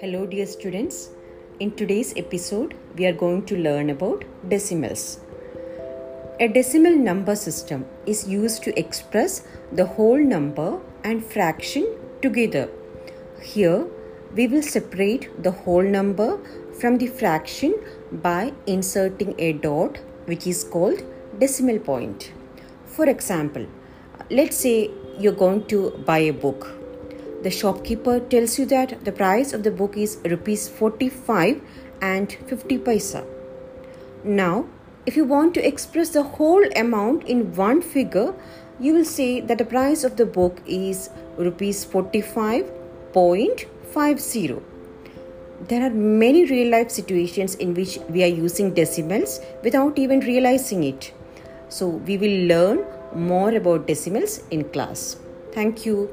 Hello, dear students. In today's episode, we are going to learn about decimals. A decimal number system is used to express the whole number and fraction together. Here, we will separate the whole number from the fraction by inserting a dot which is called decimal point. For example, let's say you're going to buy a book the shopkeeper tells you that the price of the book is rupees 45 and 50 paisa. Now, if you want to express the whole amount in one figure, you will say that the price of the book is rupees 45.50. There are many real life situations in which we are using decimals without even realizing it. So, we will learn more about decimals in class. Thank you.